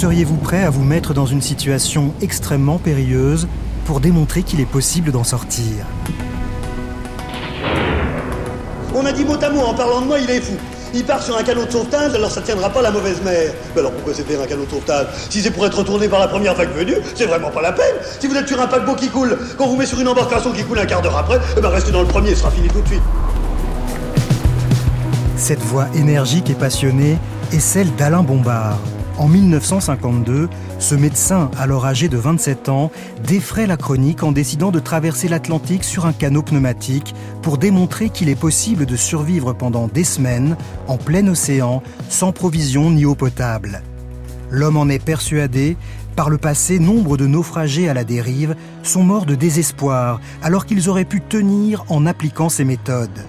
Seriez-vous prêt à vous mettre dans une situation extrêmement périlleuse pour démontrer qu'il est possible d'en sortir? On a dit mot à mot en parlant de moi, il est fou. Il part sur un canot de sauvetage, alors ça tiendra pas la mauvaise mer. Mais alors pourquoi c'est faire un canot de sauvetage? Si c'est pour être retourné par la première vague venue, c'est vraiment pas la peine. Si vous êtes sur un paquebot qui coule, qu'on vous met sur une embarcation qui coule un quart d'heure après, eh ben restez dans le premier, ce sera fini tout de suite. Cette voix énergique et passionnée est celle d'Alain Bombard. En 1952, ce médecin, alors âgé de 27 ans, défraie la chronique en décidant de traverser l'Atlantique sur un canot pneumatique pour démontrer qu'il est possible de survivre pendant des semaines en plein océan sans provision ni eau potable. L'homme en est persuadé. Par le passé, nombre de naufragés à la dérive sont morts de désespoir alors qu'ils auraient pu tenir en appliquant ces méthodes.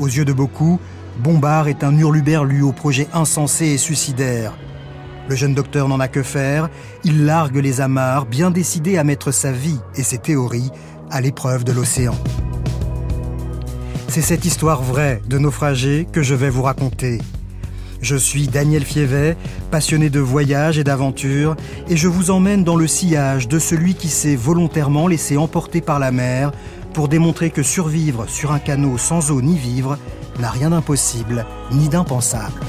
Aux yeux de beaucoup, Bombard est un hurluberlu au projet insensé et suicidaire. Le jeune docteur n'en a que faire, il largue les amarres, bien décidé à mettre sa vie et ses théories à l'épreuve de l'océan. C'est cette histoire vraie de naufragés que je vais vous raconter. Je suis Daniel Fievet, passionné de voyage et d'aventure, et je vous emmène dans le sillage de celui qui s'est volontairement laissé emporter par la mer pour démontrer que survivre sur un canot sans eau ni vivre n'a rien d'impossible ni d'impensable.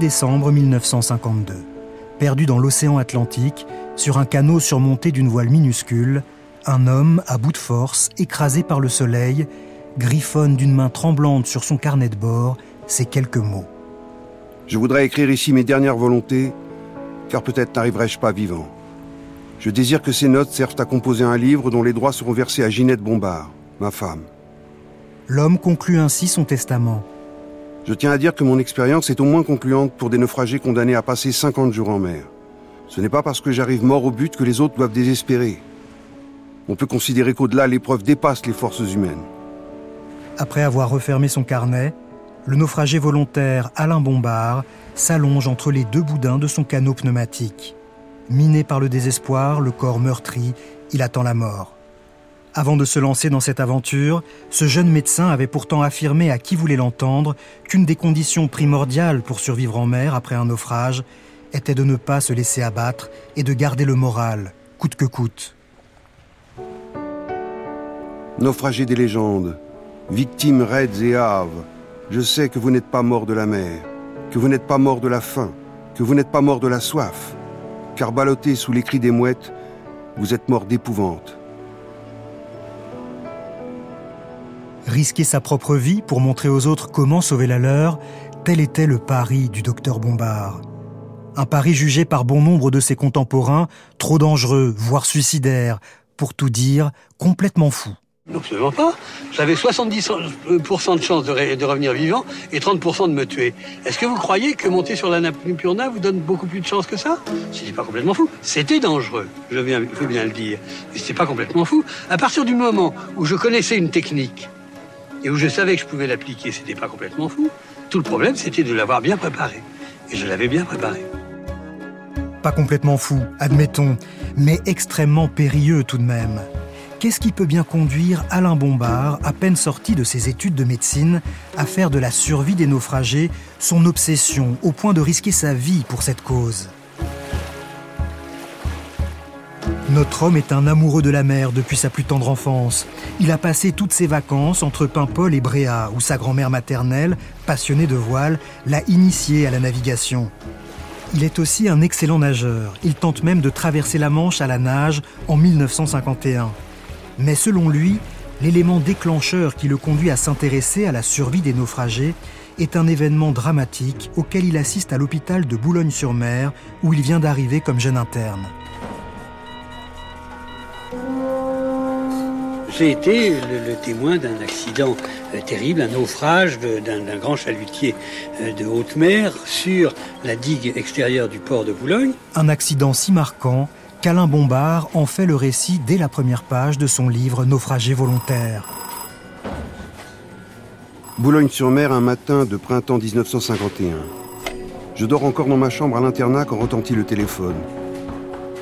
Décembre 1952. Perdu dans l'océan Atlantique, sur un canot surmonté d'une voile minuscule, un homme, à bout de force, écrasé par le soleil, griffonne d'une main tremblante sur son carnet de bord ces quelques mots. Je voudrais écrire ici mes dernières volontés, car peut-être n'arriverai-je pas vivant. Je désire que ces notes servent à composer un livre dont les droits seront versés à Ginette Bombard, ma femme. L'homme conclut ainsi son testament. Je tiens à dire que mon expérience est au moins concluante pour des naufragés condamnés à passer 50 jours en mer. Ce n'est pas parce que j'arrive mort au but que les autres doivent désespérer. On peut considérer qu'au-delà, l'épreuve dépasse les forces humaines. Après avoir refermé son carnet, le naufragé volontaire Alain Bombard s'allonge entre les deux boudins de son canot pneumatique. Miné par le désespoir, le corps meurtri, il attend la mort. Avant de se lancer dans cette aventure, ce jeune médecin avait pourtant affirmé à qui voulait l'entendre qu'une des conditions primordiales pour survivre en mer après un naufrage était de ne pas se laisser abattre et de garder le moral, coûte que coûte. Naufragés des légendes, victimes raides et hâves, je sais que vous n'êtes pas mort de la mer, que vous n'êtes pas mort de la faim, que vous n'êtes pas mort de la soif, car ballotté sous les cris des mouettes, vous êtes mort d'épouvante. Risquer sa propre vie pour montrer aux autres comment sauver la leur, tel était le pari du docteur Bombard. Un pari jugé par bon nombre de ses contemporains trop dangereux, voire suicidaire, pour tout dire, complètement fou. Absolument pas. J'avais 70% de chance de, revenir vivant et 30% de me tuer. Est-ce que vous croyez que monter sur la Napurna vous donne beaucoup plus de chance que ça? C'était pas complètement fou. C'était dangereux, je faut bien le dire. Mais c'était pas complètement fou. À partir du moment où je connaissais une technique, et où je savais que je pouvais l'appliquer, c'était pas complètement fou. Tout le problème, c'était de l'avoir bien préparé. Et je l'avais bien préparé. Pas complètement fou, admettons, mais extrêmement périlleux tout de même. Qu'est-ce qui peut bien conduire Alain Bombard, à peine sorti de ses études de médecine, à faire de la survie des naufragés son obsession, au point de risquer sa vie pour cette cause? Notre homme est un amoureux de la mer depuis sa plus tendre enfance. Il a passé toutes ses vacances entre Paimpol et Bréa, où sa grand-mère maternelle, passionnée de voile, l'a initié à la navigation. Il est aussi un excellent nageur. Il tente même de traverser la Manche à la nage en 1951. Mais selon lui, l'élément déclencheur qui le conduit à s'intéresser à la survie des naufragés est un événement dramatique auquel il assiste à l'hôpital de Boulogne-sur-Mer, où il vient d'arriver comme jeune interne. J'ai été le, témoin d'un accident euh, terrible, un naufrage d'un grand chalutier euh, de haute mer sur la digue extérieure du port de Boulogne. Un accident si marquant qu'Alain Bombard en fait le récit dès la première page de son livre Naufragé volontaire. Boulogne-sur-Mer, un matin de printemps 1951. Je dors encore dans ma chambre à l'internat quand retentit le téléphone.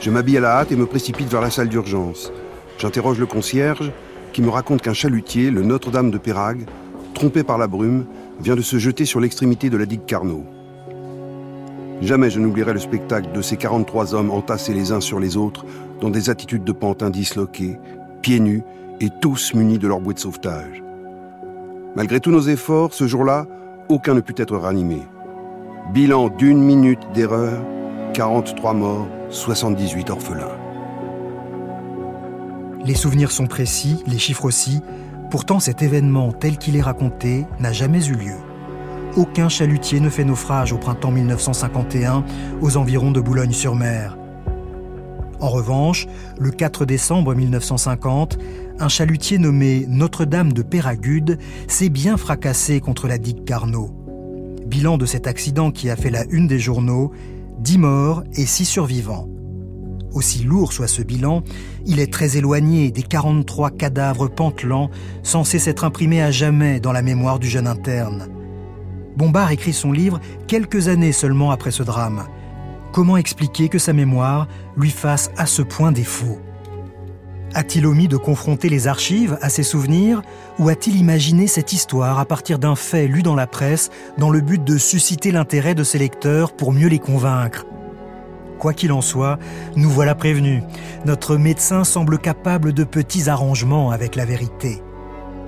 Je m'habille à la hâte et me précipite vers la salle d'urgence. J'interroge le concierge qui me raconte qu'un chalutier, le Notre-Dame de Pérague, trompé par la brume, vient de se jeter sur l'extrémité de la digue Carnot. Jamais je n'oublierai le spectacle de ces 43 hommes entassés les uns sur les autres dans des attitudes de pantin disloqués, pieds nus et tous munis de leur bouée de sauvetage. Malgré tous nos efforts, ce jour-là, aucun ne put être ranimé. Bilan d'une minute d'erreur, 43 morts, 78 orphelins. Les souvenirs sont précis, les chiffres aussi. Pourtant, cet événement tel qu'il est raconté n'a jamais eu lieu. Aucun chalutier ne fait naufrage au printemps 1951 aux environs de Boulogne-sur-Mer. En revanche, le 4 décembre 1950, un chalutier nommé Notre-Dame de Péragude s'est bien fracassé contre la digue Carnot. Bilan de cet accident qui a fait la une des journaux, 10 morts et 6 survivants. Aussi lourd soit ce bilan, il est très éloigné des 43 cadavres pantelants censés s'être imprimés à jamais dans la mémoire du jeune interne. Bombard écrit son livre quelques années seulement après ce drame. Comment expliquer que sa mémoire lui fasse à ce point défaut? A-t-il omis de confronter les archives à ses souvenirs ou a-t-il imaginé cette histoire à partir d'un fait lu dans la presse dans le but de susciter l'intérêt de ses lecteurs pour mieux les convaincre? Quoi qu'il en soit, nous voilà prévenus. Notre médecin semble capable de petits arrangements avec la vérité.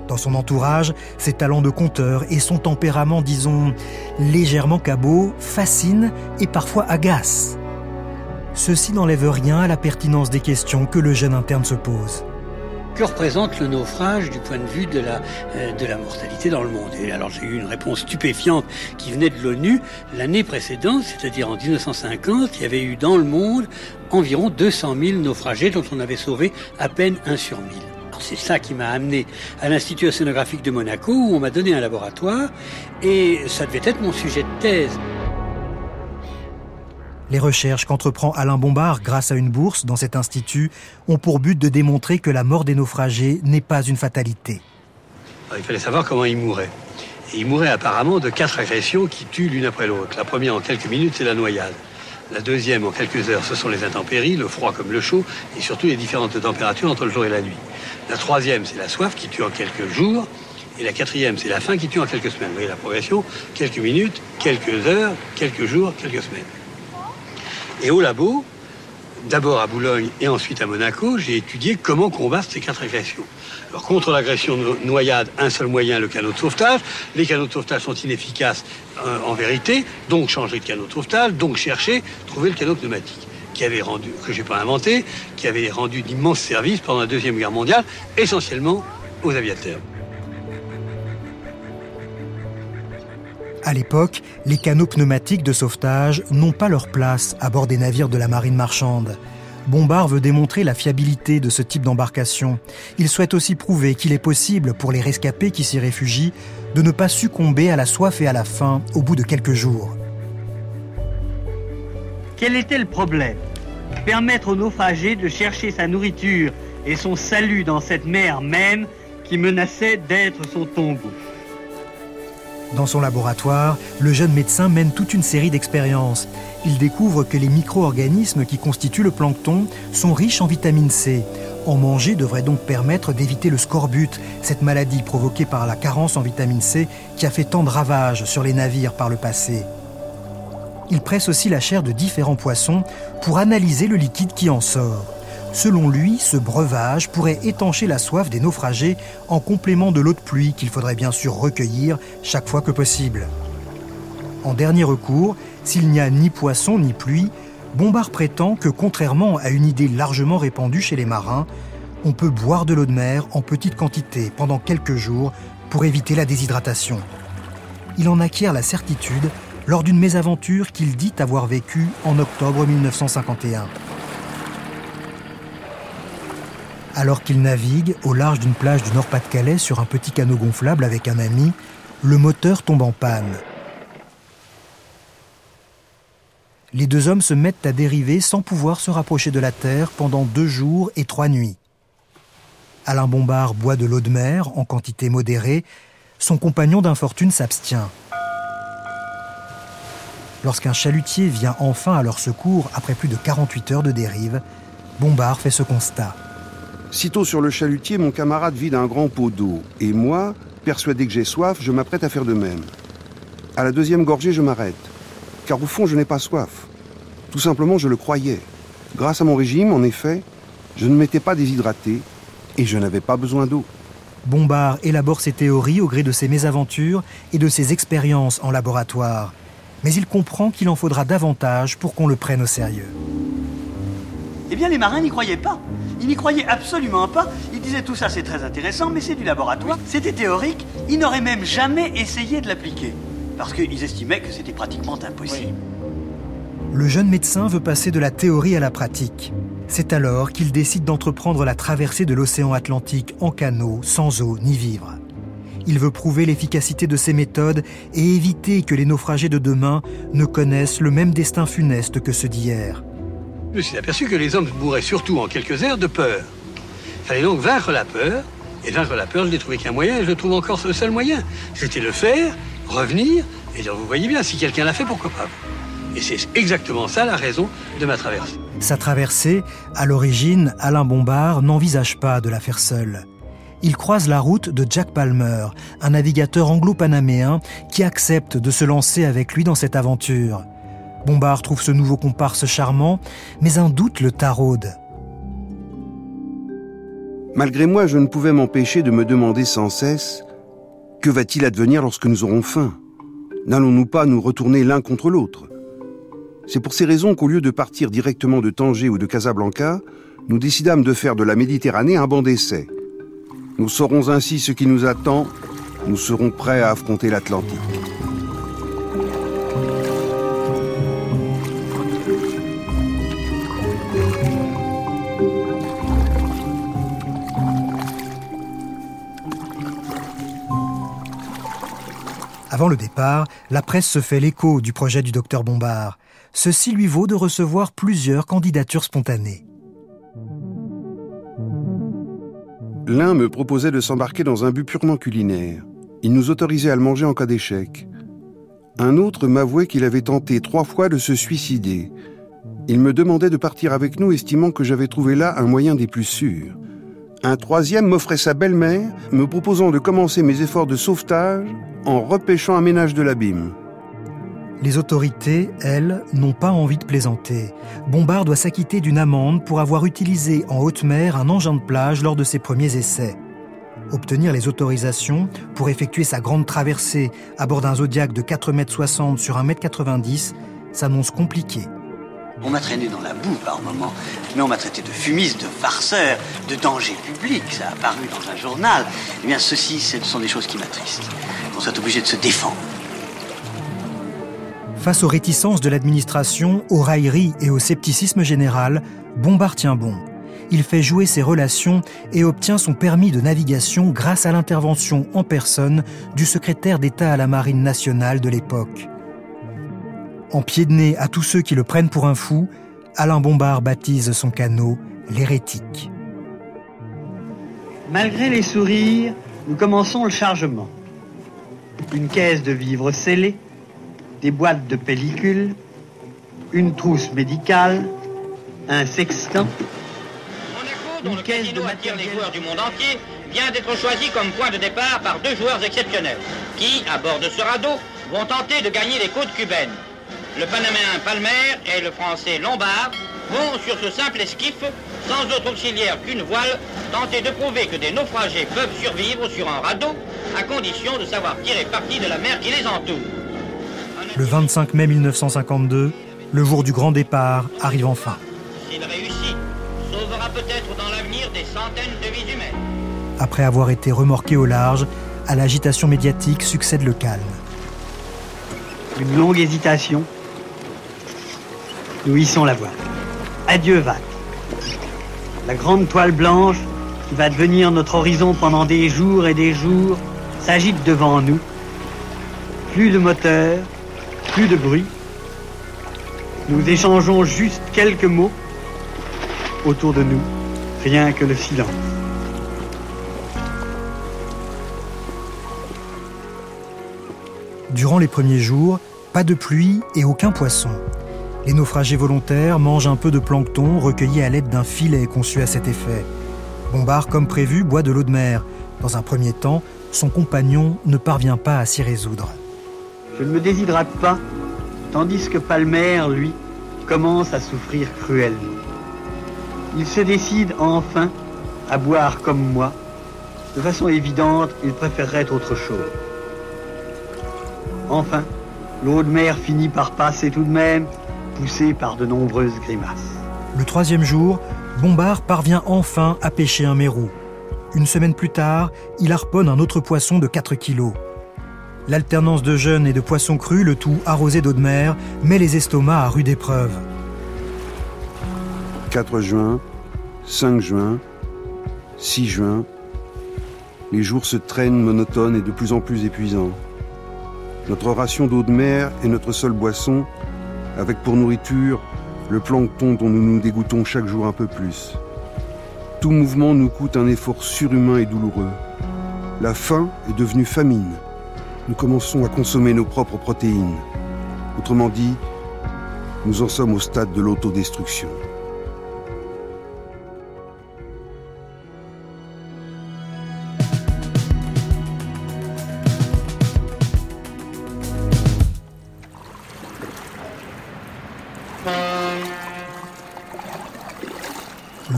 Dans son entourage, ses talents de conteur et son tempérament, disons, légèrement cabot, fascinent et parfois agacent. Ceci n'enlève rien à la pertinence des questions que le jeune interne se pose que représente le naufrage du point de vue de la, euh, de la mortalité dans le monde Et alors j'ai eu une réponse stupéfiante qui venait de l'ONU. L'année précédente, c'est-à-dire en 1950, il y avait eu dans le monde environ 200 000 naufragés dont on avait sauvé à peine un sur mille. C'est ça qui m'a amené à l'Institut océanographique de Monaco où on m'a donné un laboratoire et ça devait être mon sujet de thèse. Les recherches qu'entreprend Alain Bombard grâce à une bourse dans cet institut ont pour but de démontrer que la mort des naufragés n'est pas une fatalité. il fallait savoir comment ils mouraient. Et ils mouraient apparemment de quatre agressions qui tuent l'une après l'autre. La première en quelques minutes, c'est la noyade. La deuxième en quelques heures, ce sont les intempéries, le froid comme le chaud, et surtout les différentes températures entre le jour et la nuit. La troisième, c'est la soif qui tue en quelques jours. Et la quatrième, c'est la faim qui tue en quelques semaines. Vous voyez la progression Quelques minutes, quelques heures, quelques jours, quelques semaines. Et au labo, d'abord à Boulogne et ensuite à Monaco, j'ai étudié comment combattre ces quatre agressions. Alors, contre l'agression noyade, un seul moyen, le canot de sauvetage. Les canaux de sauvetage sont inefficaces euh, en vérité, donc changer de canot de sauvetage, donc chercher, trouver le canot pneumatique qui avait rendu, pas inventé, qui avait rendu d'immenses services pendant la Deuxième Guerre mondiale, essentiellement aux aviateurs. À l'époque, les canaux pneumatiques de sauvetage n'ont pas leur place à bord des navires de la marine marchande. Bombard veut démontrer la fiabilité de ce type d'embarcation. Il souhaite aussi prouver qu'il est possible pour les rescapés qui s'y réfugient de ne pas succomber à la soif et à la faim au bout de quelques jours. Quel était le problème? Permettre aux naufragés de chercher sa nourriture et son salut dans cette mer même qui menaçait d'être son tombeau. Dans son laboratoire, le jeune médecin mène toute une série d'expériences. Il découvre que les micro-organismes qui constituent le plancton sont riches en vitamine C. En manger devrait donc permettre d'éviter le scorbut, cette maladie provoquée par la carence en vitamine C qui a fait tant de ravages sur les navires par le passé. Il presse aussi la chair de différents poissons pour analyser le liquide qui en sort. Selon lui, ce breuvage pourrait étancher la soif des naufragés en complément de l'eau de pluie qu'il faudrait bien sûr recueillir chaque fois que possible. En dernier recours, s'il n'y a ni poisson ni pluie, Bombard prétend que contrairement à une idée largement répandue chez les marins, on peut boire de l'eau de mer en petite quantité pendant quelques jours pour éviter la déshydratation. Il en acquiert la certitude lors d'une mésaventure qu'il dit avoir vécue en octobre 1951. Alors qu'il navigue au large d'une plage du Nord-Pas-de-Calais sur un petit canot gonflable avec un ami, le moteur tombe en panne. Les deux hommes se mettent à dériver sans pouvoir se rapprocher de la terre pendant deux jours et trois nuits. Alain Bombard boit de l'eau de mer en quantité modérée. Son compagnon d'infortune s'abstient. lorsqu'un chalutier vient enfin à leur secours après plus de 48 heures de dérive, Bombard fait ce constat. Sitôt sur le chalutier, mon camarade vide un grand pot d'eau, et moi, persuadé que j'ai soif, je m'apprête à faire de même. À la deuxième gorgée, je m'arrête, car au fond, je n'ai pas soif. Tout simplement, je le croyais. Grâce à mon régime, en effet, je ne m'étais pas déshydraté, et je n'avais pas besoin d'eau. Bombard élabore ses théories au gré de ses mésaventures et de ses expériences en laboratoire. Mais il comprend qu'il en faudra davantage pour qu'on le prenne au sérieux. Eh bien, les marins n'y croyaient pas. Ils n'y croyaient absolument pas. Ils disaient tout ça, c'est très intéressant, mais c'est du laboratoire. C'était théorique. Ils n'auraient même jamais essayé de l'appliquer. Parce qu'ils estimaient que c'était pratiquement impossible. Le jeune médecin veut passer de la théorie à la pratique. C'est alors qu'il décide d'entreprendre la traversée de l'océan Atlantique en canot, sans eau ni vivre. Il veut prouver l'efficacité de ses méthodes et éviter que les naufragés de demain ne connaissent le même destin funeste que ceux d'hier. Je me suis aperçu que les hommes mouraient surtout en quelques heures de peur. Il fallait donc vaincre la peur, et vaincre la peur, je n'ai trouvé qu'un moyen, et je trouve encore le seul moyen. C'était le faire, revenir, et dire, vous voyez bien, si quelqu'un l'a fait, pourquoi pas Et c'est exactement ça la raison de ma traversée. Sa traversée, à l'origine, Alain Bombard n'envisage pas de la faire seul. Il croise la route de Jack Palmer, un navigateur anglo-panaméen qui accepte de se lancer avec lui dans cette aventure. Bombard trouve ce nouveau comparse charmant, mais un doute le taraude. Malgré moi, je ne pouvais m'empêcher de me demander sans cesse que va-t-il advenir lorsque nous aurons faim? N'allons-nous pas nous retourner l'un contre l'autre? C'est pour ces raisons qu'au lieu de partir directement de Tanger ou de Casablanca, nous décidâmes de faire de la Méditerranée un banc d'essai. Nous saurons ainsi ce qui nous attend, nous serons prêts à affronter l'Atlantique. Avant le départ, la presse se fait l'écho du projet du docteur Bombard ceci lui vaut de recevoir plusieurs candidatures spontanées. L'un me proposait de s'embarquer dans un but purement culinaire. Il nous autorisait à le manger en cas d'échec. Un autre m'avouait qu'il avait tenté trois fois de se suicider. Il me demandait de partir avec nous, estimant que j'avais trouvé là un moyen des plus sûrs. Un troisième m'offrait sa belle-mère, me proposant de commencer mes efforts de sauvetage en repêchant un ménage de l'abîme. Les autorités, elles, n'ont pas envie de plaisanter. Bombard doit s'acquitter d'une amende pour avoir utilisé en haute mer un engin de plage lors de ses premiers essais. Obtenir les autorisations pour effectuer sa grande traversée à bord d'un Zodiac de 4,60 m sur 1,90 m s'annonce compliqué. On m'a traîné dans la boue par moments, mais on m'a traité de fumiste, de farceur, de danger public. Ça a apparu dans un journal. Eh bien, ceci, ce sont des choses qui m'attristent. On soit obligé de se défendre. Face aux réticences de l'administration, aux railleries et au scepticisme général, Bombard tient bon. Il fait jouer ses relations et obtient son permis de navigation grâce à l'intervention en personne du secrétaire d'État à la Marine nationale de l'époque. En pied de nez à tous ceux qui le prennent pour un fou, Alain Bombard baptise son canot l'hérétique. Malgré les sourires, nous commençons le chargement. Une caisse de vivres scellés, des boîtes de pellicules, une trousse médicale, un sextant. Monaco, dont le casino attire les joueurs du monde entier, vient d'être choisi comme point de départ par deux joueurs exceptionnels, qui, à bord de ce radeau, vont tenter de gagner les côtes cubaines. Le Panaméen Palmer et le Français Lombard vont sur ce simple esquif, sans autre auxiliaire qu'une voile, tenter de prouver que des naufragés peuvent survivre sur un radeau, à condition de savoir tirer parti de la mer qui les entoure. Le 25 mai 1952, le jour du grand départ arrive enfin. S'il réussit, sauvera peut-être dans l'avenir des centaines de vies humaines. Après avoir été remorqué au large, à l'agitation médiatique succède le calme. Une longue hésitation. Nous hissons la voile. Adieu, Vac. La grande toile blanche, qui va devenir notre horizon pendant des jours et des jours, s'agite devant nous. Plus de moteur, plus de bruit. Nous échangeons juste quelques mots autour de nous, rien que le silence. Durant les premiers jours, Pas de pluie et aucun poisson. Les naufragés volontaires mangent un peu de plancton recueilli à l'aide d'un filet conçu à cet effet. Bombard, comme prévu, boit de l'eau de mer. Dans un premier temps, son compagnon ne parvient pas à s'y résoudre. Je ne me déshydrate pas, tandis que Palmer, lui, commence à souffrir cruellement. Il se décide enfin à boire comme moi. De façon évidente, il préférerait autre chose. Enfin, l'eau de mer finit par passer tout de même, poussée par de nombreuses grimaces. Le troisième jour, Bombard parvient enfin à pêcher un mérou. Une semaine plus tard, il harponne un autre poisson de 4 kilos. L'alternance de jeunes et de poissons crus, le tout arrosé d'eau de mer, met les estomacs à rude épreuve. 4 juin, 5 juin, 6 juin, les jours se traînent monotones et de plus en plus épuisants. Notre ration d'eau de mer est notre seule boisson, avec pour nourriture le plancton dont nous nous dégoûtons chaque jour un peu plus. Tout mouvement nous coûte un effort surhumain et douloureux. La faim est devenue famine. Nous commençons à consommer nos propres protéines. Autrement dit, nous en sommes au stade de l'autodestruction.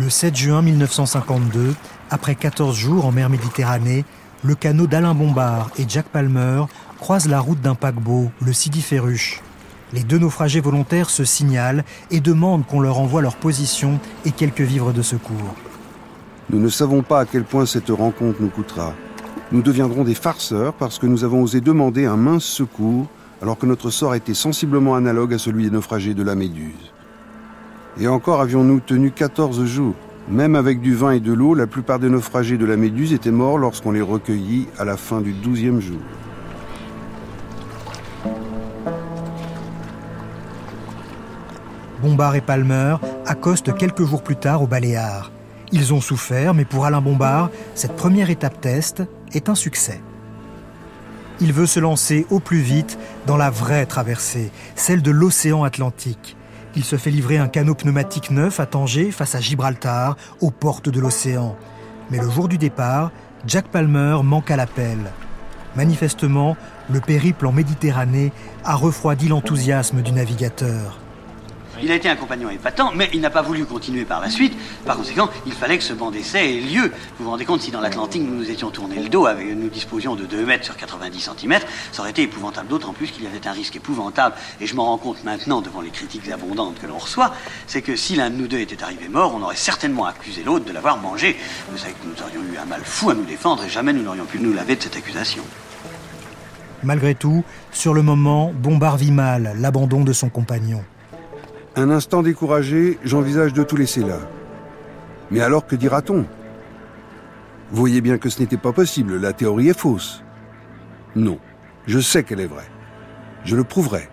Le 7 juin 1952, après 14 jours en mer Méditerranée, le canot d'Alain Bombard et Jack Palmer croisent la route d'un paquebot, le Sidi Ferruche. Les deux naufragés volontaires se signalent et demandent qu'on leur envoie leur position et quelques vivres de secours. Nous ne savons pas à quel point cette rencontre nous coûtera. Nous deviendrons des farceurs parce que nous avons osé demander un mince secours alors que notre sort était sensiblement analogue à celui des naufragés de la Méduse. Et encore avions-nous tenu 14 jours. Même avec du vin et de l'eau, la plupart des naufragés de la Méduse étaient morts lorsqu'on les recueillit à la fin du 12e jour. Bombard et Palmer accostent quelques jours plus tard au Baléares. Ils ont souffert, mais pour Alain Bombard, cette première étape test est un succès. Il veut se lancer au plus vite dans la vraie traversée, celle de l'océan Atlantique. Il se fait livrer un canot pneumatique neuf à Tanger face à Gibraltar, aux portes de l'océan. Mais le jour du départ, Jack Palmer manque à l'appel. Manifestement, le périple en Méditerranée a refroidi l'enthousiasme du navigateur. Il a été un compagnon épatant, mais il n'a pas voulu continuer par la suite. Par conséquent, il fallait que ce banc d'essai ait lieu. Vous vous rendez compte, si dans l'Atlantique nous nous étions tourné le dos, avec, nous disposions de 2 mètres sur 90 cm, ça aurait été épouvantable. D'autant plus qu'il y avait un risque épouvantable, et je m'en rends compte maintenant devant les critiques abondantes que l'on reçoit, c'est que si l'un de nous deux était arrivé mort, on aurait certainement accusé l'autre de l'avoir mangé. Vous savez que nous aurions eu un mal fou à nous défendre, et jamais nous n'aurions pu nous laver de cette accusation. Malgré tout, sur le moment, Bombard vit mal l'abandon de son compagnon. Un instant découragé, j'envisage de tout laisser là. Mais alors que dira-t-on? Vous voyez bien que ce n'était pas possible, la théorie est fausse. Non, je sais qu'elle est vraie. Je le prouverai.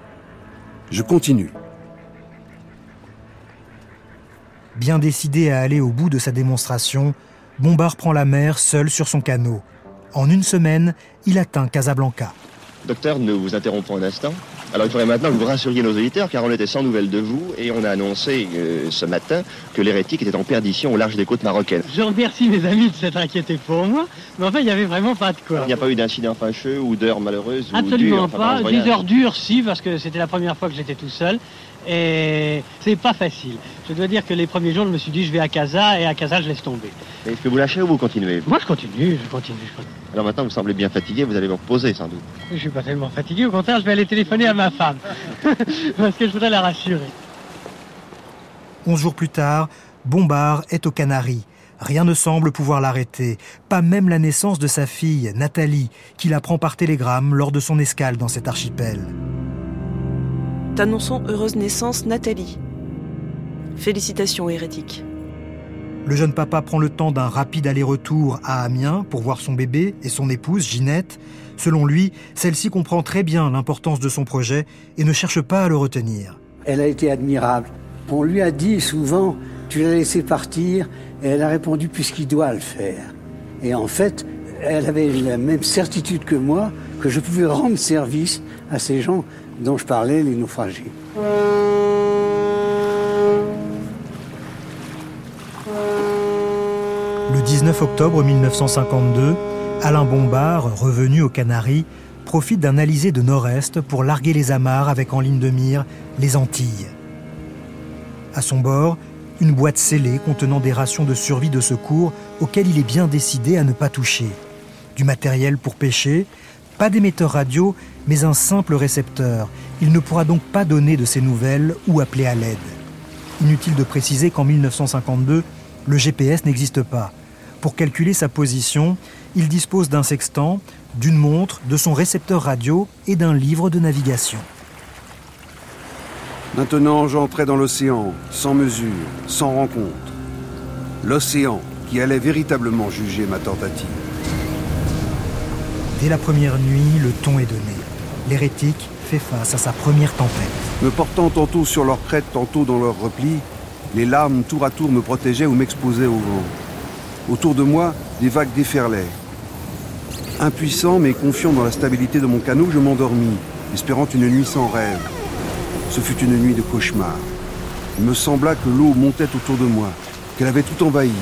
Je continue. Bien décidé à aller au bout de sa démonstration, Bombard prend la mer seul sur son canot. En une semaine, il atteint Casablanca. Docteur, nous vous interrompons un instant. Alors il faudrait maintenant que vous rassuriez nos auditeurs car on était sans nouvelles de vous et on a annoncé euh, ce matin que l'hérétique était en perdition au large des côtes marocaines. Je remercie mes amis de s'être inquiétés pour moi, mais enfin il n'y avait vraiment pas de quoi. Il n'y a pas eu d'incident fâcheux ou d'heures malheureuses ou Absolument dures, enfin, pas. Des heures dures, si, parce que c'était la première fois que j'étais tout seul. Et c'est pas facile. Je dois dire que les premiers jours, je me suis dit, je vais à Casa, et à Casa, je laisse tomber. Est-ce que vous lâchez ou vous continuez Moi, je continue, je continue, je continue. Alors maintenant vous semblez bien fatigué, vous allez vous reposer sans doute. Je suis pas tellement fatigué, au contraire, je vais aller téléphoner à ma femme. parce que je voudrais la rassurer. Onze jours plus tard, Bombard est aux Canaries. Rien ne semble pouvoir l'arrêter, pas même la naissance de sa fille, Nathalie, qu'il apprend par télégramme lors de son escale dans cet archipel. T'annonçons heureuse naissance Nathalie. Félicitations hérétique. Le jeune papa prend le temps d'un rapide aller-retour à Amiens pour voir son bébé et son épouse, Ginette. Selon lui, celle-ci comprend très bien l'importance de son projet et ne cherche pas à le retenir. Elle a été admirable. On lui a dit souvent, tu l'as laissé partir, et elle a répondu, puisqu'il doit le faire. Et en fait, elle avait la même certitude que moi que je pouvais rendre service à ces gens dont je parlais, les naufragés. Le 19 octobre 1952, Alain Bombard, revenu aux Canaries, profite d'un alizé de nord-est pour larguer les amarres avec en ligne de mire les Antilles. À son bord, une boîte scellée contenant des rations de survie de secours auxquelles il est bien décidé à ne pas toucher. Du matériel pour pêcher, pas d'émetteur radio, mais un simple récepteur. Il ne pourra donc pas donner de ses nouvelles ou appeler à l'aide. Inutile de préciser qu'en 1952, le GPS n'existe pas. Pour calculer sa position, il dispose d'un sextant, d'une montre, de son récepteur radio et d'un livre de navigation. Maintenant, j'entrais dans l'océan, sans mesure, sans rencontre. L'océan qui allait véritablement juger ma tentative. Dès la première nuit, le ton est donné. L'hérétique fait face à sa première tempête. Me portant tantôt sur leur crête, tantôt dans leur repli, les lames tour à tour me protégeaient ou m'exposaient au vent. Autour de moi, des vagues déferlaient. Impuissant mais confiant dans la stabilité de mon canot, je m'endormis, espérant une nuit sans rêve. Ce fut une nuit de cauchemar. Il me sembla que l'eau montait autour de moi, qu'elle avait tout envahi.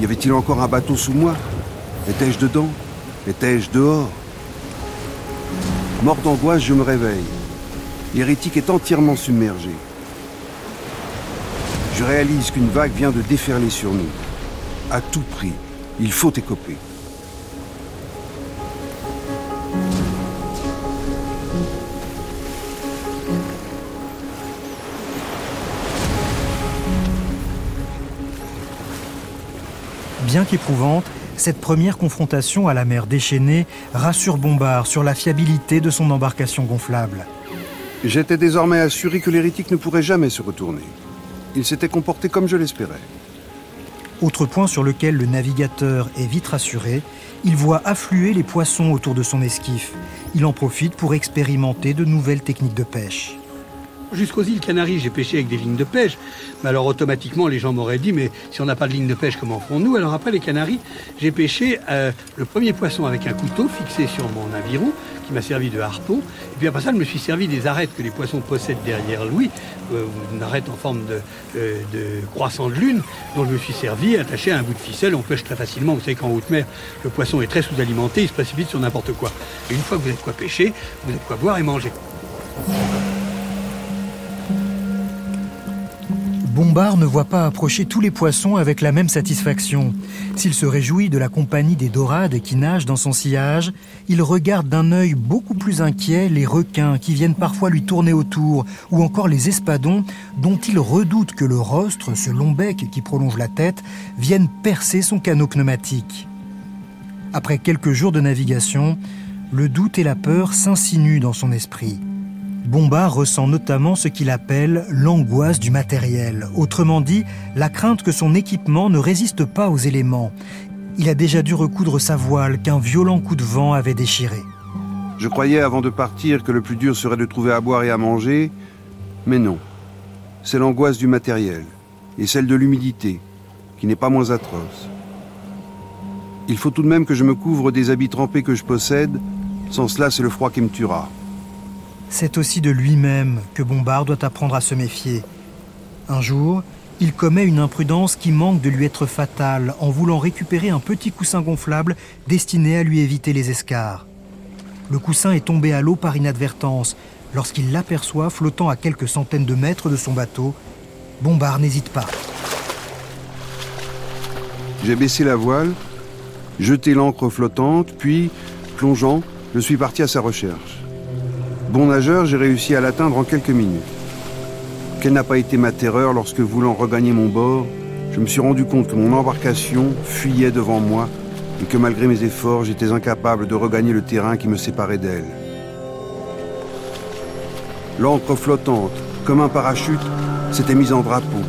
Y avait-il encore un bateau sous moi? Étais-je dedans? Étais-je dehors Mort d'angoisse, je me réveille. L'hérétique est entièrement submergé. Je réalise qu'une vague vient de déferler sur nous. À tout prix, il faut écoper. Bien qu'éprouvante, cette première confrontation à la mer déchaînée rassure Bombard sur la fiabilité de son embarcation gonflable. J'étais désormais assuré que l'hérétique ne pourrait jamais se retourner. Il s'était comporté comme je l'espérais. Autre point sur lequel le navigateur est vite rassuré, il voit affluer les poissons autour de son esquif. Il en profite pour expérimenter de nouvelles techniques de pêche. Jusqu'aux îles Canaries, j'ai pêché avec des lignes de pêche. Mais alors automatiquement, les gens m'auraient dit, mais si on n'a pas de ligne de pêche, comment ferons-nous Alors après les Canaries, j'ai pêché euh, le premier poisson avec un couteau fixé sur mon aviron, qui m'a servi de harpon. Et puis après ça, je me suis servi des arêtes que les poissons possèdent derrière Louis, euh, une arête en forme de, euh, de, croissant de lune, dont je me suis servi attaché à un bout de ficelle. On pêche très facilement. Vous savez qu'en haute mer, le poisson est très sous-alimenté, il se précipite sur n'importe quoi. Et une fois que vous avez quoi pêcher, vous avez quoi boire et manger. Bombard ne voit pas approcher tous les poissons avec la même satisfaction. S'il se réjouit de la compagnie des dorades qui nagent dans son sillage, il regarde d'un œil beaucoup plus inquiet les requins qui viennent parfois lui tourner autour, ou encore les espadons dont il redoute que le rostre, ce long bec qui prolonge la tête, vienne percer son canot pneumatique. Après quelques jours de navigation, le doute et la peur s'insinuent dans son esprit. Bombard ressent notamment ce qu'il appelle l'angoisse du matériel, autrement dit la crainte que son équipement ne résiste pas aux éléments. Il a déjà dû recoudre sa voile qu'un violent coup de vent avait déchiré. Je croyais avant de partir que le plus dur serait de trouver à boire et à manger, mais non. C'est l'angoisse du matériel et celle de l'humidité, qui n'est pas moins atroce. Il faut tout de même que je me couvre des habits trempés que je possède, sans cela c'est le froid qui me tuera. C'est aussi de lui-même que Bombard doit apprendre à se méfier. Un jour, il commet une imprudence qui manque de lui être fatale en voulant récupérer un petit coussin gonflable destiné à lui éviter les escarres. Le coussin est tombé à l'eau par inadvertance. Lorsqu'il l'aperçoit flottant à quelques centaines de mètres de son bateau, Bombard n'hésite pas. J'ai baissé la voile, jeté l'ancre flottante, puis, plongeant, je suis parti à sa recherche. Bon nageur, j'ai réussi à l'atteindre en quelques minutes. Quelle n'a pas été ma terreur lorsque, voulant regagner mon bord, je me suis rendu compte que mon embarcation fuyait devant moi et que malgré mes efforts, j'étais incapable de regagner le terrain qui me séparait d'elle. L'encre flottante, comme un parachute, s'était mise en drapeau.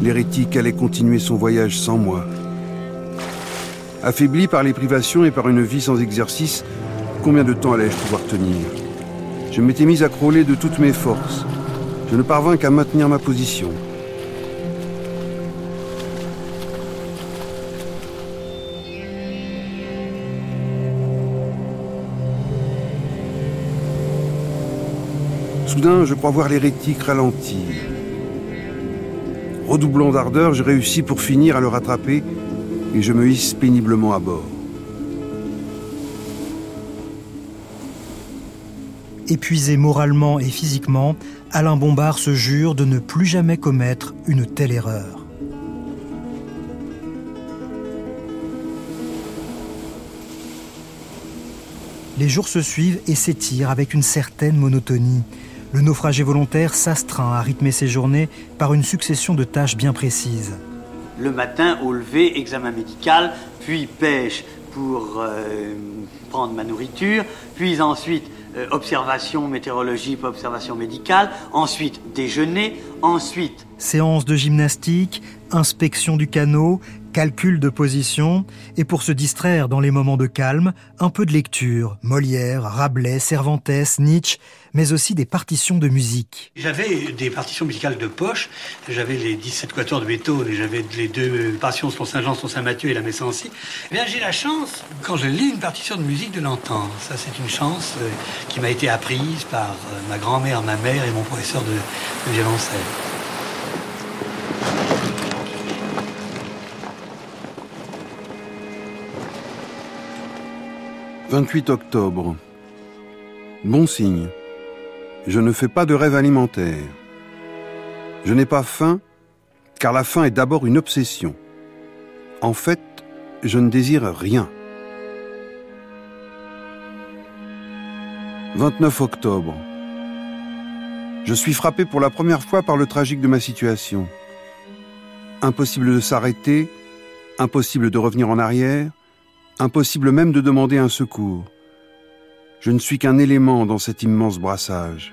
L'hérétique allait continuer son voyage sans moi. Affaibli par les privations et par une vie sans exercice, combien de temps allais-je pouvoir tenir? Je m'étais mis à crawler de toutes mes forces. Je ne parvins qu'à maintenir ma position. Soudain, je crois voir l'hérétique ralentir. Redoublant d'ardeur, je réussis pour finir à le rattraper et je me hisse péniblement à bord. Épuisé moralement et physiquement, Alain Bombard se jure de ne plus jamais commettre une telle erreur. Les jours se suivent et s'étirent avec une certaine monotonie. Le naufragé volontaire s'astreint à rythmer ses journées par une succession de tâches bien précises. Le matin, au lever, examen médical, puis pêche pour euh, prendre ma nourriture, puis ensuite observation météorologique, observation médicale, ensuite déjeuner, ensuite... Séance de gymnastique, inspection du canot, calcul de position, et pour se distraire dans les moments de calme, un peu de lecture, Molière, Rabelais, Cervantes, Nietzsche, mais aussi des partitions de musique. J'avais des partitions musicales de poche, j'avais les 17 quatuors de Beethoven, et j'avais les deux partitions sur Saint-Jean, sur Saint-Mathieu et la Messancy. Eh bien, j'ai la chance, quand je lis une partition de musique, de l'entendre. Ça, c'est une chance euh, qui m'a été apprise par euh, ma grand-mère, ma mère et mon professeur de violoncelle. 28 octobre. Bon signe. Je ne fais pas de rêve alimentaire. Je n'ai pas faim, car la faim est d'abord une obsession. En fait, je ne désire rien. 29 octobre. Je suis frappé pour la première fois par le tragique de ma situation. Impossible de s'arrêter, impossible de revenir en arrière, Impossible même de demander un secours. Je ne suis qu'un élément dans cet immense brassage.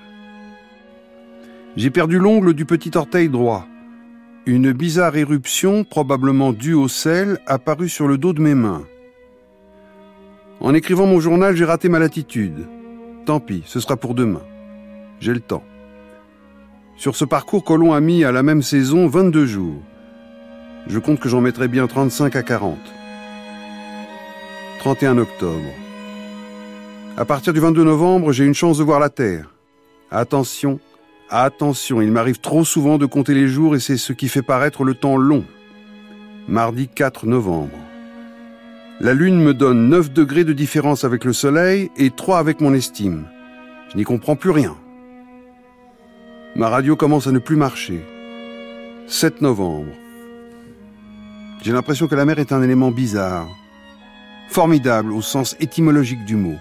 J'ai perdu l'ongle du petit orteil droit. Une bizarre éruption, probablement due au sel, apparut sur le dos de mes mains. En écrivant mon journal, j'ai raté ma latitude. Tant pis, ce sera pour demain. J'ai le temps. Sur ce parcours, Colomb a mis à la même saison 22 jours. Je compte que j'en mettrai bien 35 à 40. 31 octobre. À partir du 22 novembre, j'ai une chance de voir la Terre. Attention, attention, il m'arrive trop souvent de compter les jours et c'est ce qui fait paraître le temps long. Mardi 4 novembre. La Lune me donne 9 degrés de différence avec le Soleil et 3 avec mon estime. Je n'y comprends plus rien. Ma radio commence à ne plus marcher. 7 novembre. J'ai l'impression que la mer est un élément bizarre formidable au sens étymologique du mot.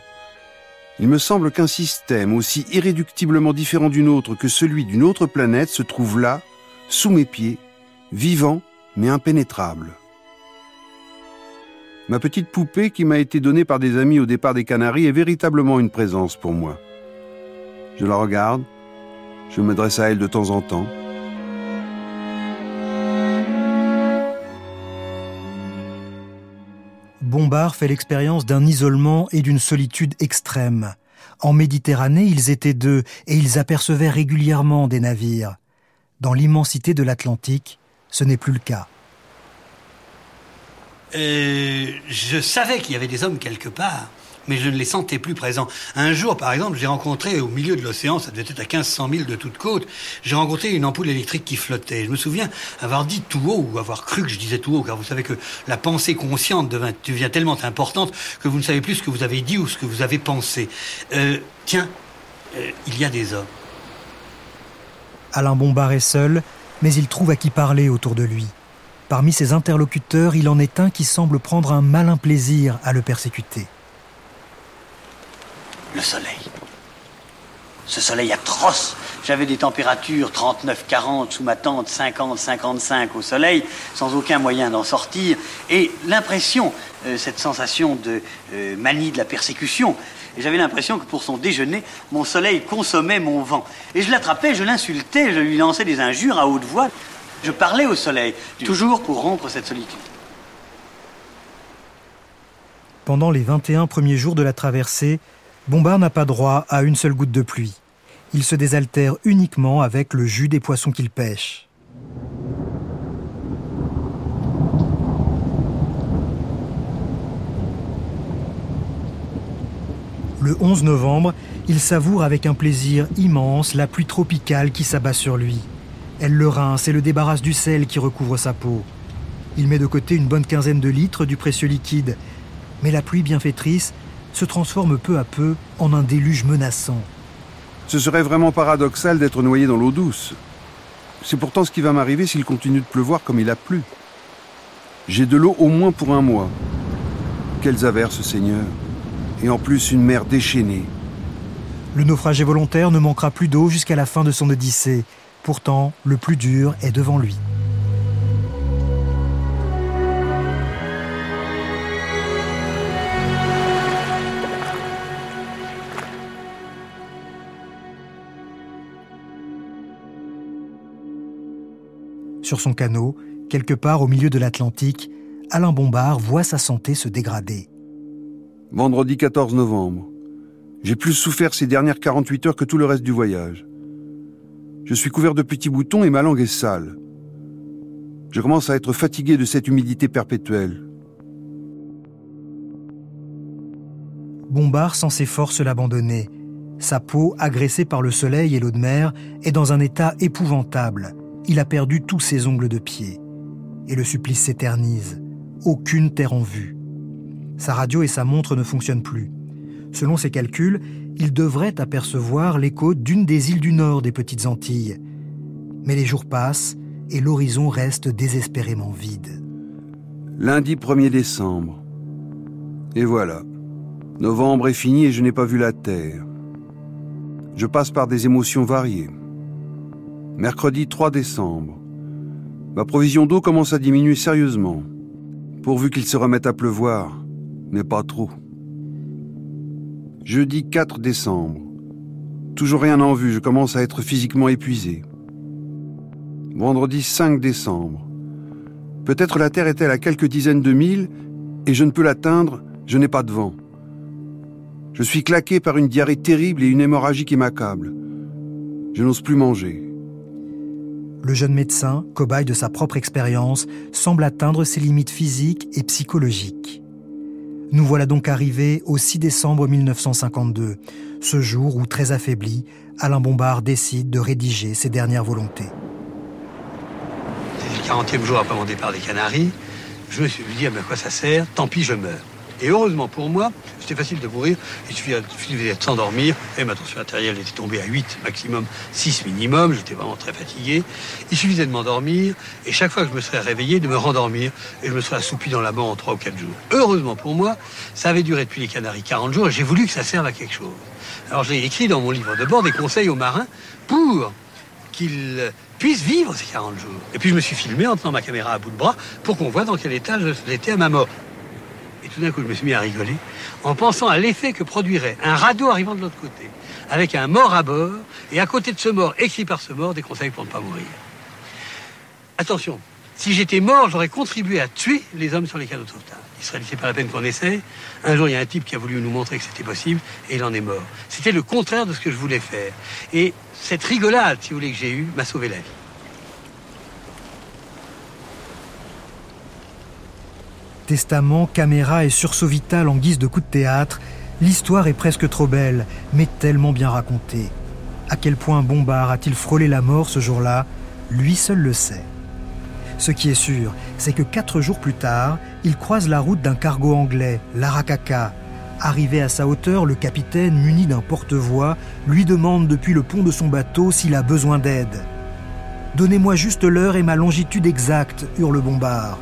Il me semble qu'un système aussi irréductiblement différent d'une autre que celui d'une autre planète se trouve là, sous mes pieds, vivant mais impénétrable. Ma petite poupée qui m'a été donnée par des amis au départ des Canaries est véritablement une présence pour moi. Je la regarde, je m'adresse à elle de temps en temps. Bombard fait l'expérience d'un isolement et d'une solitude extrême. En Méditerranée, ils étaient deux et ils apercevaient régulièrement des navires. Dans l'immensité de l'Atlantique, ce n'est plus le cas. Euh, je savais qu'il y avait des hommes quelque part mais je ne les sentais plus présents. Un jour, par exemple, j'ai rencontré au milieu de l'océan, ça devait être à 1500 milles de toute côte, j'ai rencontré une ampoule électrique qui flottait. Je me souviens avoir dit tout haut, ou avoir cru que je disais tout haut, car vous savez que la pensée consciente devient, tellement importante que vous ne savez plus ce que vous avez dit ou ce que vous avez pensé. Euh, tiens, euh, il y a des hommes. Alain Bombard est seul, mais il trouve à qui parler autour de lui. Parmi ses interlocuteurs, il en est un qui semble prendre un malin plaisir à le persécuter le soleil. Ce soleil atroce. J'avais des températures 39-40 sous ma tente, 50-55 au soleil, sans aucun moyen d'en sortir. Et l'impression, euh, cette sensation de euh, manie de la persécution, j'avais l'impression que pour son déjeuner, mon soleil consommait mon vent. Et je l'attrapais, je l'insultais, je lui lançais des injures à haute voix. Je parlais au soleil, toujours pour rompre cette solitude. Pendant les 21 premiers jours de la traversée, Bombard n'a pas droit à une seule goutte de pluie. Il se désaltère uniquement avec le jus des poissons qu'il pêche. Le 11 novembre, il savoure avec un plaisir immense la pluie tropicale qui s'abat sur lui. Elle le rince et le débarrasse du sel qui recouvre sa peau. Il met de côté une bonne quinzaine de litres du précieux liquide, mais la pluie bienfaitrice se transforme peu à peu en un déluge menaçant. Ce serait vraiment paradoxal d'être noyé dans l'eau douce. C'est pourtant ce qui va m'arriver s'il continue de pleuvoir comme il a plu. J'ai de l'eau au moins pour un mois. Quelles averses, Seigneur. Et en plus une mer déchaînée. Le naufragé volontaire ne manquera plus d'eau jusqu'à la fin de son odyssée. Pourtant, le plus dur est devant lui. Sur son canot, quelque part au milieu de l'Atlantique, Alain Bombard voit sa santé se dégrader. Vendredi 14 novembre. J'ai plus souffert ces dernières 48 heures que tout le reste du voyage. Je suis couvert de petits boutons et ma langue est sale. Je commence à être fatigué de cette humidité perpétuelle. Bombard sent ses forces l'abandonner. Sa peau, agressée par le soleil et l'eau de mer, est dans un état épouvantable il a perdu tous ses ongles de pied. Et le supplice s'éternise. Aucune terre en vue. Sa radio et sa montre ne fonctionnent plus. Selon ses calculs, il devrait apercevoir les côtes d'une des îles du nord des Petites Antilles. Mais les jours passent et l'horizon reste désespérément vide. Lundi 1er décembre. Et voilà. Novembre est fini et je n'ai pas vu la terre. Je passe par des émotions variées. Mercredi 3 décembre. Ma provision d'eau commence à diminuer sérieusement, pourvu qu'il se remette à pleuvoir, mais pas trop. Jeudi 4 décembre. Toujours rien en vue, je commence à être physiquement épuisé. Vendredi 5 décembre. Peut-être la Terre est-elle à quelques dizaines de milles et je ne peux l'atteindre, je n'ai pas de vent. Je suis claqué par une diarrhée terrible et une hémorragie qui m'accable. Je n'ose plus manger le jeune médecin, cobaye de sa propre expérience, semble atteindre ses limites physiques et psychologiques. Nous voilà donc arrivés au 6 décembre 1952, ce jour où, très affaibli, Alain Bombard décide de rédiger ses dernières volontés. C'était le 40e jour après mon départ des Canaries. Je me suis dit, à quoi ça sert? Tant pis, je meurs. Et heureusement pour moi, c'était facile de mourir. Il suffisait de s'endormir. Et ma tension artérielle était tombée à 8 maximum, 6 minimum. J'étais vraiment très fatigué. Il suffisait de m'endormir. Et chaque fois que je me serais réveillé, de me rendormir. Et je me serais assoupi dans la mort en 3 ou 4 jours. Heureusement pour moi, ça avait duré depuis les Canaries 40 jours. Et j'ai voulu que ça serve à quelque chose. Alors j'ai écrit dans mon livre de bord des conseils aux marins pour qu'ils puissent vivre ces 40 jours. Et puis je me suis filmé en tenant ma caméra à bout de bras pour qu'on voit dans quel état j'étais à ma mort. Tout d'un coup, je me suis mis à rigoler en pensant à l'effet que produirait un radeau arrivant de l'autre côté, avec un mort à bord, et à côté de ce mort, écrit par ce mort, des conseils pour ne pas mourir. Attention, si j'étais mort, j'aurais contribué à tuer les hommes sur les canaux de sauvetage. Il serait laissé pas la peine qu'on essaye. Un jour, il y a un type qui a voulu nous montrer que c'était possible, et il en est mort. C'était le contraire de ce que je voulais faire. Et cette rigolade, si vous voulez, que j'ai eue, m'a sauvé la vie. Testament, caméra et sursaut vital en guise de coup de théâtre, l'histoire est presque trop belle, mais tellement bien racontée. À quel point Bombard a-t-il frôlé la mort ce jour-là Lui seul le sait. Ce qui est sûr, c'est que quatre jours plus tard, il croise la route d'un cargo anglais, l'Arakaka. Arrivé à sa hauteur, le capitaine, muni d'un porte-voix, lui demande depuis le pont de son bateau s'il a besoin d'aide. Donnez-moi juste l'heure et ma longitude exacte, hurle Bombard.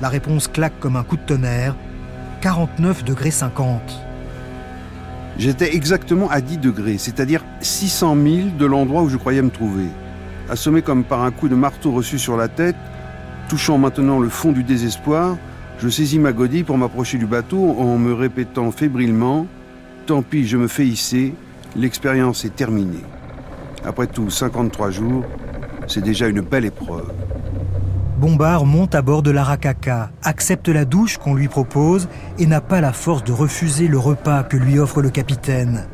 La réponse claque comme un coup de tonnerre. 49 degrés 50. J'étais exactement à 10 degrés, c'est-à-dire 600 000 de l'endroit où je croyais me trouver. Assommé comme par un coup de marteau reçu sur la tête, touchant maintenant le fond du désespoir, je saisis ma godille pour m'approcher du bateau en me répétant fébrilement Tant pis, je me fais hisser, l'expérience est terminée. Après tout, 53 jours, c'est déjà une belle épreuve. Bombard monte à bord de l'Arakaka, accepte la douche qu'on lui propose et n'a pas la force de refuser le repas que lui offre le capitaine.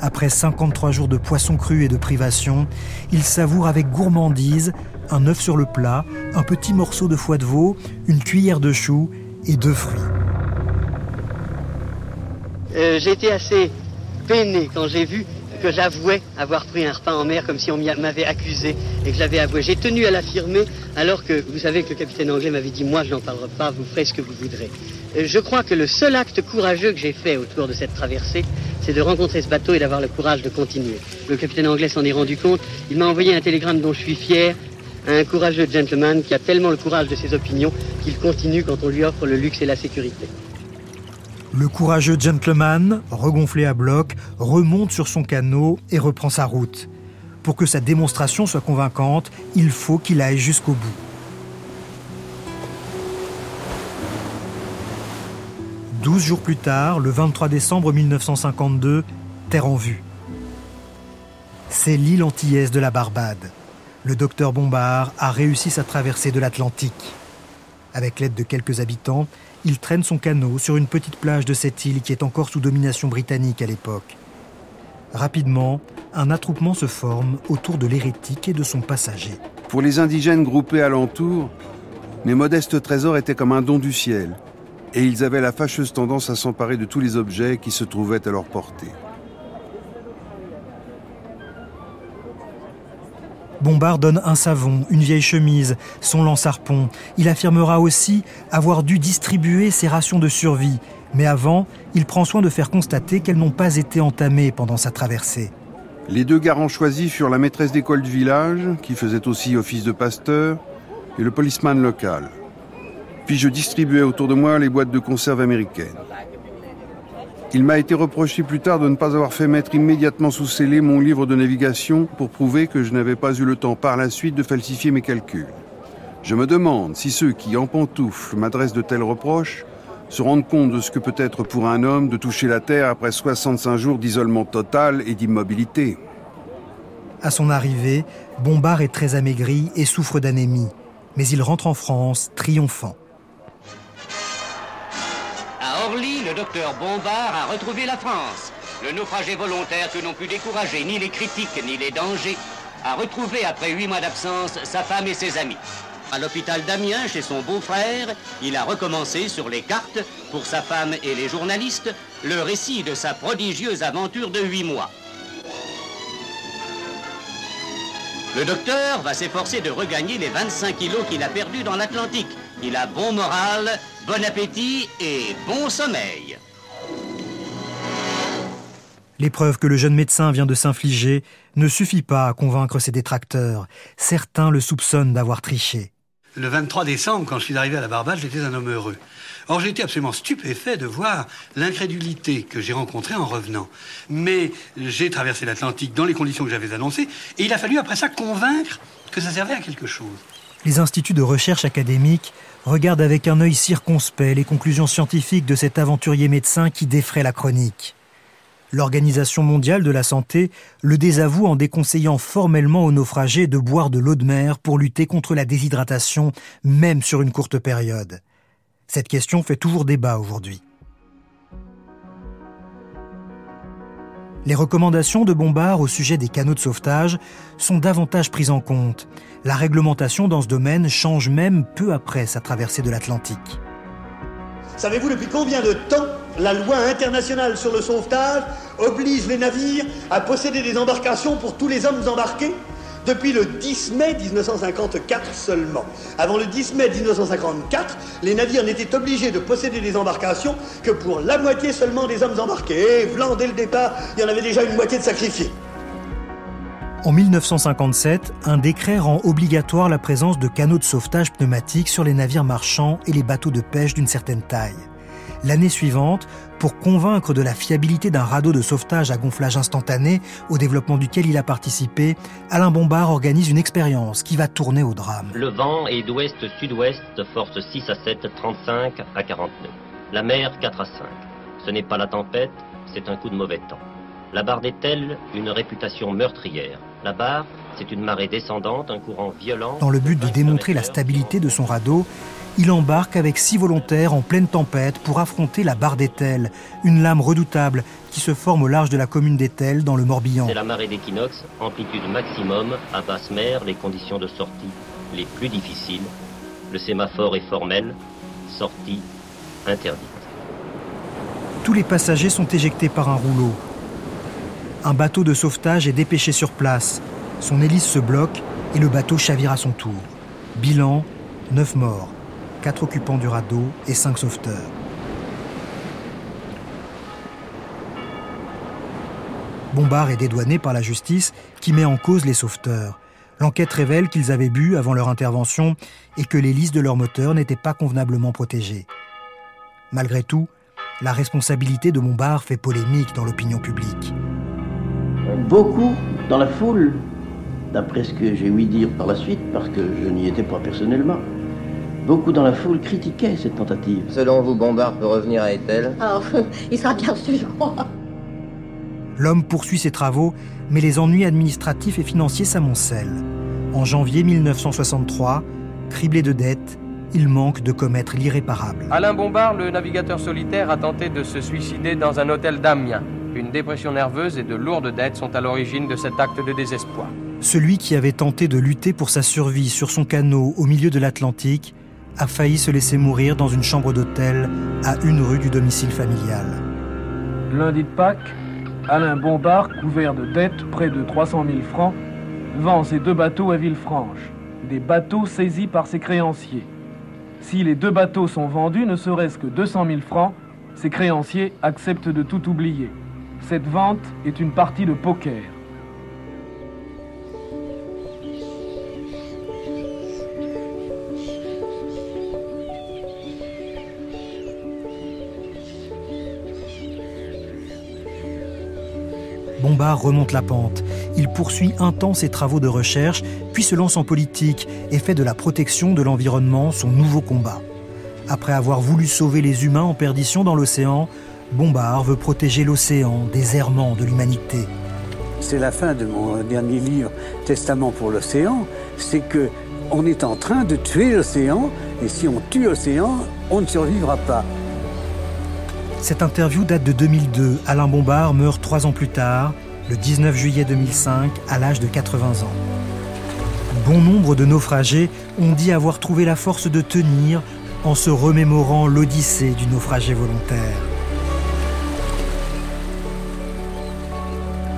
Après 53 jours de poisson cru et de privation, il savoure avec gourmandise un œuf sur le plat, un petit morceau de foie de veau, une cuillère de choux et deux fruits. euh, été assez peiné quand j'ai vu que j'avouais avoir pris un repas en mer comme si on m'avait accusé et que j'avais avoué. J'ai tenu à l'affirmer alors que vous savez que le capitaine anglais m'avait dit moi je n'en parlerai pas, vous ferez ce que vous voudrez. Euh, je crois que le seul acte courageux que j'ai fait autour de cette traversée, c'est de rencontrer ce bateau et d'avoir le courage de continuer. Le capitaine anglais s'en est rendu compte, il m'a envoyé un télégramme dont je suis fier, un courageux gentleman qui a tellement le courage de ses opinions qu'il continue quand on lui offre le luxe et la sécurité. Le courageux gentleman, regonflé à bloc, remonte sur son canot et reprend sa route. Pour que sa démonstration soit convaincante, il faut qu'il aille jusqu'au bout. Douze jours plus tard, le 23 décembre 1952, terre en vue. C'est l'île antillaise de la Barbade. Le docteur Bombard a réussi sa traversée de l'Atlantique. Avec l'aide de quelques habitants, il traîne son canot sur une petite plage de cette île qui est encore sous domination britannique à l'époque. Rapidement, un attroupement se forme autour de l'hérétique et de son passager. Pour les indigènes groupés alentour, mes modestes trésors étaient comme un don du ciel, et ils avaient la fâcheuse tendance à s'emparer de tous les objets qui se trouvaient à leur portée. Bombard donne un savon, une vieille chemise, son lance-harpon. Il affirmera aussi avoir dû distribuer ses rations de survie. Mais avant, il prend soin de faire constater qu'elles n'ont pas été entamées pendant sa traversée. Les deux garants choisis furent la maîtresse d'école du village, qui faisait aussi office de pasteur, et le policeman local. Puis je distribuais autour de moi les boîtes de conserve américaines. Il m'a été reproché plus tard de ne pas avoir fait mettre immédiatement sous scellé mon livre de navigation pour prouver que je n'avais pas eu le temps par la suite de falsifier mes calculs. Je me demande si ceux qui, en pantoufles, m'adressent de tels reproches se rendent compte de ce que peut être pour un homme de toucher la Terre après 65 jours d'isolement total et d'immobilité. À son arrivée, Bombard est très amaigri et souffre d'anémie. Mais il rentre en France triomphant le docteur Bombard a retrouvé la France. Le naufragé volontaire que n'ont pu décourager ni les critiques ni les dangers a retrouvé après huit mois d'absence sa femme et ses amis. À l'hôpital d'Amiens, chez son beau-frère, il a recommencé sur les cartes, pour sa femme et les journalistes, le récit de sa prodigieuse aventure de huit mois. Le docteur va s'efforcer de regagner les 25 kilos qu'il a perdus dans l'Atlantique. Il a bon moral, bon appétit et bon sommeil. L'épreuve que le jeune médecin vient de s'infliger ne suffit pas à convaincre ses détracteurs. Certains le soupçonnent d'avoir triché. Le 23 décembre, quand je suis arrivé à la Barbade, j'étais un homme heureux. Or, j'ai été absolument stupéfait de voir l'incrédulité que j'ai rencontrée en revenant. Mais j'ai traversé l'Atlantique dans les conditions que j'avais annoncées, et il a fallu après ça convaincre que ça servait à quelque chose. Les instituts de recherche académiques regardent avec un œil circonspect les conclusions scientifiques de cet aventurier médecin qui défraie la chronique. L'Organisation mondiale de la santé le désavoue en déconseillant formellement aux naufragés de boire de l'eau de mer pour lutter contre la déshydratation, même sur une courte période. Cette question fait toujours débat aujourd'hui. Les recommandations de Bombard au sujet des canaux de sauvetage sont davantage prises en compte. La réglementation dans ce domaine change même peu après sa traversée de l'Atlantique. Savez-vous depuis combien de temps la loi internationale sur le sauvetage oblige les navires à posséder des embarcations pour tous les hommes embarqués? Depuis le 10 mai 1954 seulement. Avant le 10 mai 1954, les navires n'étaient obligés de posséder des embarcations que pour la moitié seulement des hommes embarqués. Et blanc, dès le départ, il y en avait déjà une moitié de sacrifiés. En 1957, un décret rend obligatoire la présence de canaux de sauvetage pneumatiques sur les navires marchands et les bateaux de pêche d'une certaine taille. L'année suivante, pour convaincre de la fiabilité d'un radeau de sauvetage à gonflage instantané, au développement duquel il a participé, Alain Bombard organise une expérience qui va tourner au drame. Le vent est d'ouest-sud-ouest, force 6 à 7, 35 à 49. La mer 4 à 5. Ce n'est pas la tempête, c'est un coup de mauvais temps. La barre est-elle une réputation meurtrière La barre, c'est une marée descendante, un courant violent. Dans le but de démontrer la stabilité de son radeau, il embarque avec six volontaires en pleine tempête pour affronter la barre d'Etel, une lame redoutable qui se forme au large de la commune d'Etel dans le Morbihan. C'est la marée d'équinoxe, amplitude maximum, à basse mer, les conditions de sortie les plus difficiles. Le sémaphore est formel, sortie interdite. tous les passagers sont éjectés par un rouleau. Un bateau de sauvetage est dépêché sur place. Son hélice se bloque et le bateau chavire à son tour. Bilan 9 morts, 4 occupants du radeau et 5 sauveteurs. Bombard est dédouané par la justice qui met en cause les sauveteurs. L'enquête révèle qu'ils avaient bu avant leur intervention et que l'hélice de leur moteur n'était pas convenablement protégée. Malgré tout, la responsabilité de Bombard fait polémique dans l'opinion publique. Beaucoup dans la foule, d'après ce que j'ai ouï dire par la suite, parce que je n'y étais pas personnellement, beaucoup dans la foule critiquaient cette tentative. Selon vous, Bombard peut revenir à Ethel? Ah, il sera bien sûr. L'homme poursuit ses travaux, mais les ennuis administratifs et financiers s'amoncellent. En janvier 1963, criblé de dettes, il manque de commettre l'irréparable. Alain Bombard, le navigateur solitaire, a tenté de se suicider dans un hôtel d'Amiens. Une dépression nerveuse et de lourdes dettes sont à l'origine de cet acte de désespoir. Celui qui avait tenté de lutter pour sa survie sur son canot au milieu de l'Atlantique a failli se laisser mourir dans une chambre d'hôtel à une rue du domicile familial. Lundi de Pâques, Alain Bombard, couvert de dettes, près de 300 000 francs, vend ses deux bateaux à Villefranche. Des bateaux saisis par ses créanciers. Si les deux bateaux sont vendus, ne serait-ce que 200 000 francs, ses créanciers acceptent de tout oublier. Cette vente est une partie de poker. Bombard remonte la pente. Il poursuit un temps ses travaux de recherche, puis se lance en politique et fait de la protection de l'environnement son nouveau combat. Après avoir voulu sauver les humains en perdition dans l'océan, Bombard veut protéger l'océan des errements de l'humanité. C'est la fin de mon dernier livre, Testament pour l'océan. C'est que on est en train de tuer l'océan, et si on tue l'océan, on ne survivra pas. Cette interview date de 2002. Alain Bombard meurt trois ans plus tard, le 19 juillet 2005, à l'âge de 80 ans. Bon nombre de naufragés ont dit avoir trouvé la force de tenir en se remémorant l'odyssée du naufragé volontaire.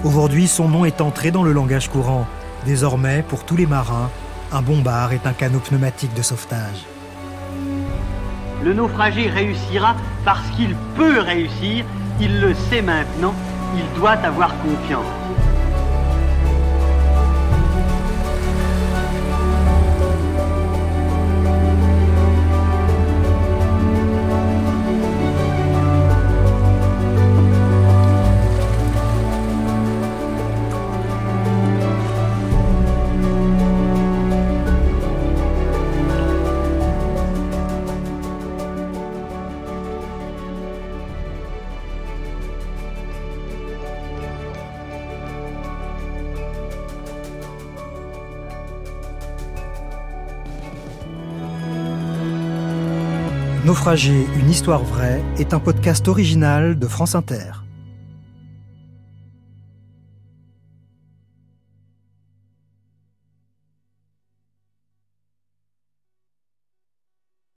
Aujourd'hui, son nom est entré dans le langage courant. Désormais, pour tous les marins, un bombard est un canot pneumatique de sauvetage. Le naufragé réussira parce qu'il peut réussir, il le sait maintenant, il doit avoir confiance. Naufragé, une histoire vraie est un podcast original de France Inter.